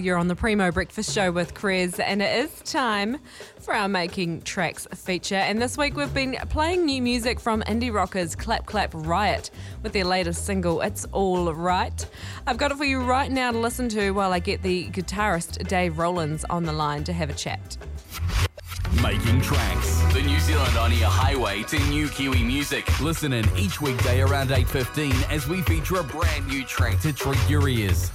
You're on the Primo Breakfast Show with Chris, and it is time for our Making Tracks feature. And this week we've been playing new music from indie rockers Clap Clap Riot with their latest single, It's All Right. I've got it for you right now to listen to while I get the guitarist Dave Rollins on the line to have a chat. Making Tracks, the New Zealand on air highway to new Kiwi music. Listen in each weekday around 8.15 as we feature a brand new track to treat your ears.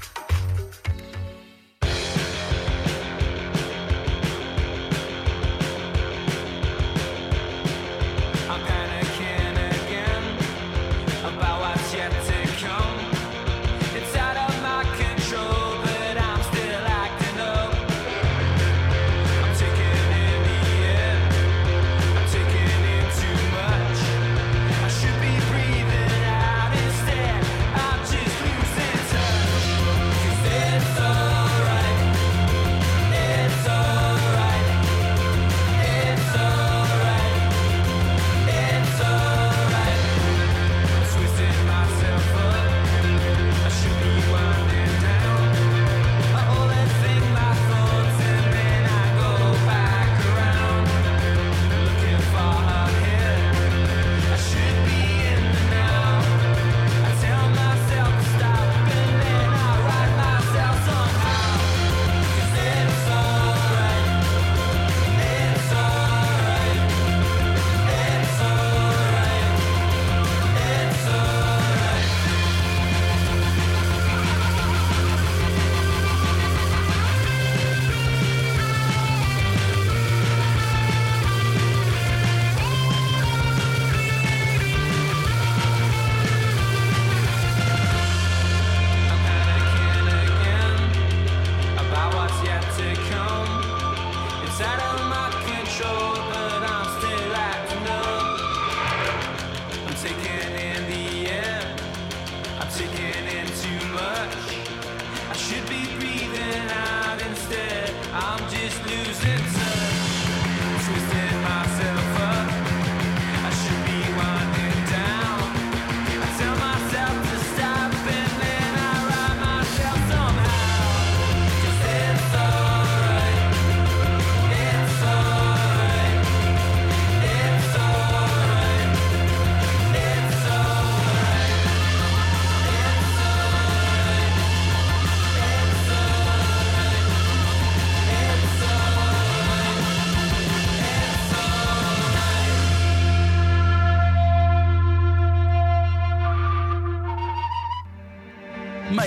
Out of my control,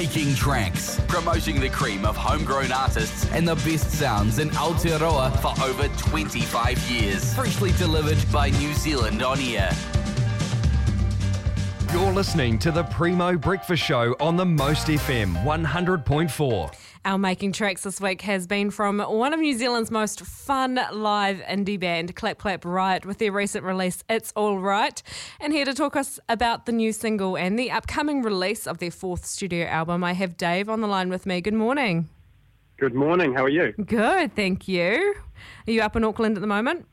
Making Tracks, promoting the cream of homegrown artists and the best sounds in Aotearoa for over 25 years. Freshly delivered by New Zealand On Air. You're listening to the Primo Breakfast Show on the Most FM 100.4. Our making tracks this week has been from one of New Zealand's most fun live indie band, Clap Clap Riot, with their recent release, It's All Right. And here to talk us about the new single and the upcoming release of their fourth studio album, I have Dave on the line with me. Good morning. Good morning. How are you? Good, thank you. Are you up in Auckland at the moment?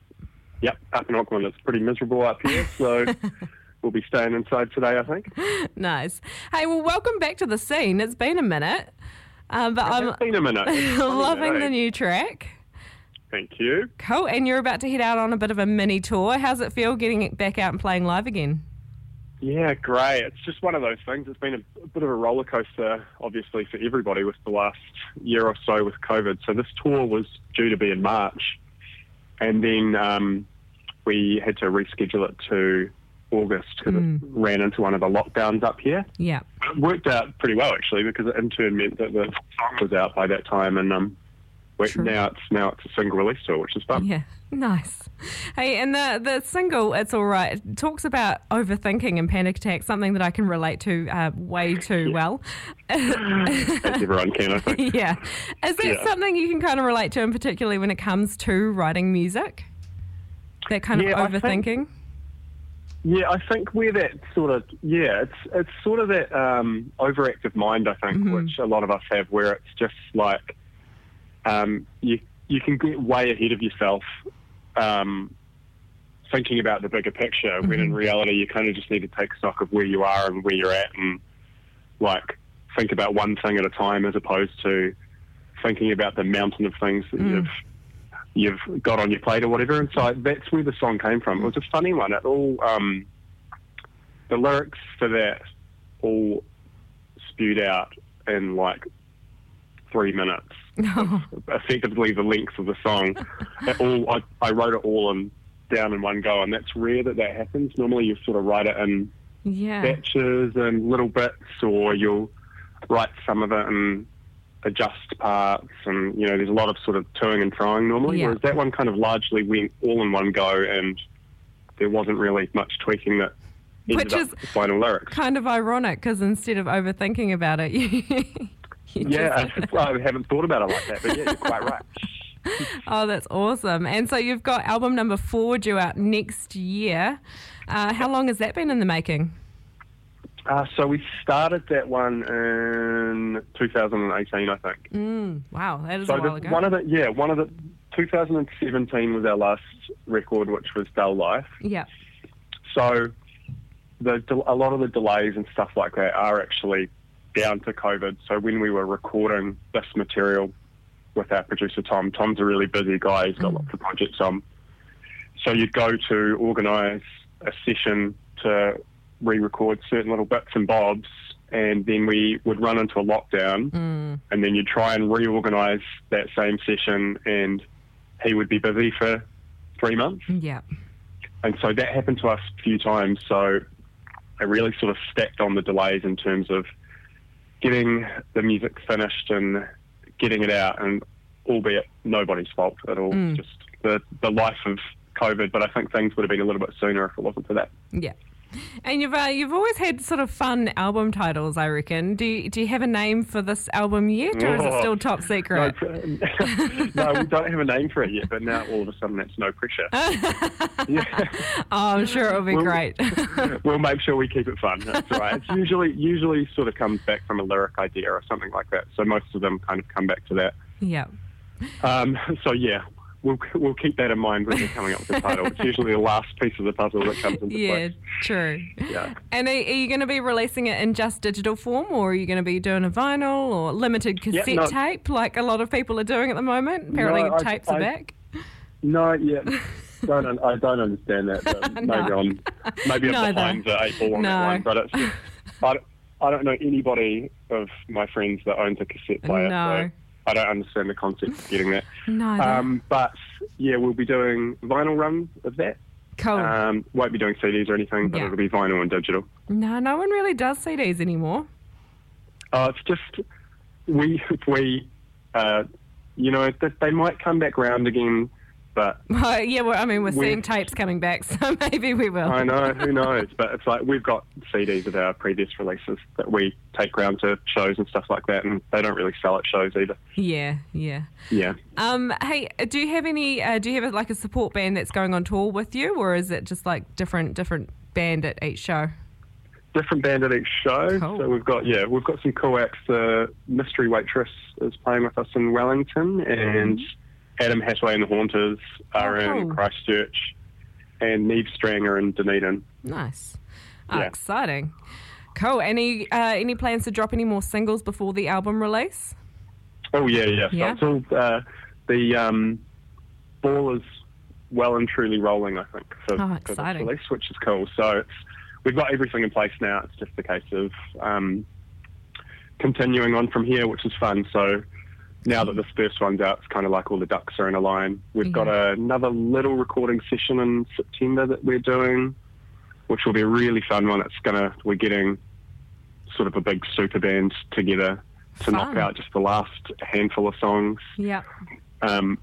Yep, up in Auckland. It's pretty miserable up here, so we'll be staying inside today, I think. Nice. Hey, well, welcome back to the scene. It's been a minute, um, but I'm been a minute. Loving the new track. Thank you. Cool. And you're about to head out on a bit of a mini tour. How's it feel getting it back out and playing live again? Yeah, great. It's just one of those things. It's been a, a bit of a roller coaster, obviously, for everybody with the last year or so with COVID. So this tour was due to be in March, and then um, we had to reschedule it to August because it ran into one of the lockdowns up here. Yeah. It worked out pretty well actually because it in turn meant that the song was out by that time, and um, True. now it's now it's a single release tour, which is fun. Yeah. Nice. Hey, and the the single "It's All Right" talks about overthinking and panic attacks, something that I can relate to uh, way too well. As everyone can, I think. yeah. Is that Yeah. something you can kind of relate to, and particularly when it comes to writing music? That kind Yeah, of think- overthinking. Yeah, I think where that sort of yeah, it's it's sort of that um, overactive mind I think, Mm-hmm. which a lot of us have, where it's just like um, you you can get way ahead of yourself, um, thinking about the bigger picture. When Mm-hmm. in reality, you kind of just need to take stock of where you are and where you're at, and like think about one thing at a time, as opposed to thinking about the mountain of things that you've you've got on your plate or whatever. And so that's where the song came from. It was a funny one. It all um, the lyrics for that all spewed out in like three minutes. Effectively, the length of the song. It all I, I wrote it all in down in one go, and that's rare that that happens. Normally, you sort of write it in Yeah. batches and little bits, or you'll write some of it and adjust parts, and you know, there's a lot of sort of toing and froing normally. Yeah. Whereas that one kind of largely went all in one go, and there wasn't really much tweaking that ended Which up is final lyrics. Kind of ironic because instead of overthinking about it, you. you Yeah, just- I haven't thought about it like that, but yeah, you're quite right. oh, that's awesome. And so you've got album number four due out next year. Uh, how long has that been in the making? Uh, so we started that one in 2018, I think. Mm, wow, that is So a while the, ago. one of the yeah, one of the 2017 was our last record, which was Dull Life. yeah. So the a lot of the delays and stuff like that are actually down to COVID. So when we were recording this material with our producer Tom, Tom's a really busy guy. He's got lots of projects on. So you'd go to organise a session to re-record certain little bits and bobs, and then we would run into a lockdown, mm. and then you'd try and reorganise that same session, and he would be busy for three months. Yeah. And so that happened to us a few times. So it really sort of stacked on the delays in terms of getting the music finished and getting it out, and albeit nobody's fault at all. It's just the, the life of COVID. But I think things would have been a little bit sooner if it wasn't for that. Yeah. And you've uh, you've always had sort of fun album titles, I reckon. Do you, do you have a name for this album yet, or is it Oh. still top secret? it's- no, we don't have a name for it yet, but now all of a sudden that's no pressure. yeah. Oh, I'm sure it'll be Well- great. we'll make sure we keep it fun. That's right. It's usually usually sort of comes back from a lyric idea or something like that. So most of them kind of come back to that. yeah. Um, so yeah, we'll we'll keep that in mind when we're coming up with the title. It's usually the last piece of the puzzle that comes into Yeah, place. True. Yeah. And are, are you going to be releasing it in just digital form, or are you going to be doing a vinyl or limited cassette no. tape, like a lot of people are doing at the moment? Apparently, No, I- tapes are I- back. No, yeah. Don't un- I don't understand that. But maybe No. I'm maybe I'm behind the eight ball on No. that one. But it's just, I, don't- I don't know anybody of my friends that owns a cassette player. No. So I don't understand the concept of getting that. Neither. Um, but yeah, we'll be doing vinyl runs of that. Cool. Um, won't be doing CDs or anything, but Yeah. it'll be vinyl and digital. no, no one really does CDs anymore. Uh, it's just we we uh, you know th- they might come back round again, but Well, yeah, well, I mean, we're seeing tapes coming back, so maybe we will. I know who knows. But it's like we've got CDs of our previous releases that we take round to shows and stuff like that, and they don't really sell at shows either. Yeah, yeah. Yeah. Um, hey, do you have any? Uh, do you have like a support band that's going on tour with you, or is it just like different different band at each show? Different band at each show. Cool. So we've got yeah, we've got some cool acts. The Mystery Waitress is playing with us in Wellington, and Adam Hattaway and the Haunters are Oh, in. Christchurch, and Neve Strang are in Dunedin. Nice. Oh, Yeah. exciting. Cool. Any uh, any plans to drop any more singles before the album release? Oh yeah, yeah. Yeah? all uh, the um, ball is well and truly rolling. I think for, Oh, for this exciting. release, which is cool. So it's, we've got everything in place now. It's just a case of um, continuing on from here, which is fun. So now that this first one's out, it's kind of like all the ducks are in a line. We've got another little recording session in September that we're doing, which will be a really fun one. It's gonna we're getting sort of a big super band together to knock out just the last handful of songs Yeah. um,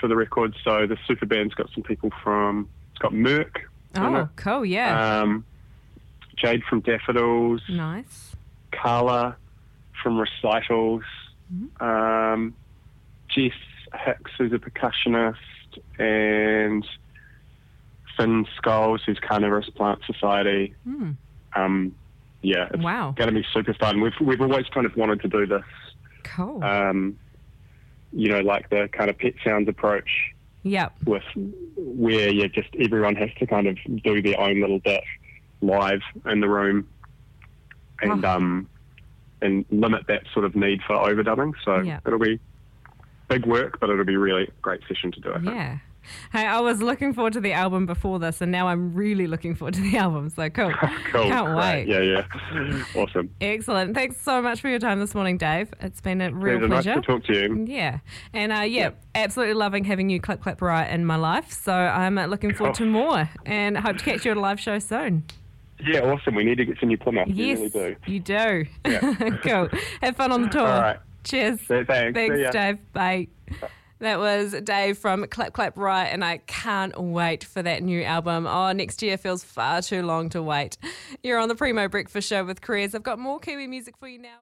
for the record. So the super band's got some people from it's got Merk, Oh, cool. Yeah. um, Jade from Daffodils, nice. Carla from Recitals, Mm-hmm. um, Jess Hicks, who's a percussionist, and Finn Scholes, who's Carnivorous Plant Society. Um, yeah, it's. Wow. going to be super fun. We've we've always kind of wanted to do this, Cool. um, you know, like the kind of pet sounds approach yep. with where you just everyone has to kind of do their own little bit live in the room and Oh. um and limit that sort of need for overdubbing. So Yeah. it'll be big work, but it'll be really great session to do. I think. Yeah. Hey, I was looking forward to the album before this, and now I'm really looking forward to the album. So cool. Cool. Can't wait. Yeah, yeah. Awesome. Excellent. Thanks so much for your time this morning, Dave. It's been a real Pleasure. Nice to talk to you. Yeah. And uh, yeah, absolutely loving having you Clap Clap Riot in my life. So I'm uh, looking forward to more and hope to catch you at a live show soon. Yeah, awesome. We need to get some New Plymouth. We yes, really do. you do. Yeah. cool. Have fun on the tour. All right. Cheers. So thanks. Thanks. Dave. Bye. That was Dave from Clap Clap Riot, and I can't wait for that new album. Oh, next year feels far too long to wait. You're on the Primo Breakfast Show with Careers. I've got more Kiwi music for you now.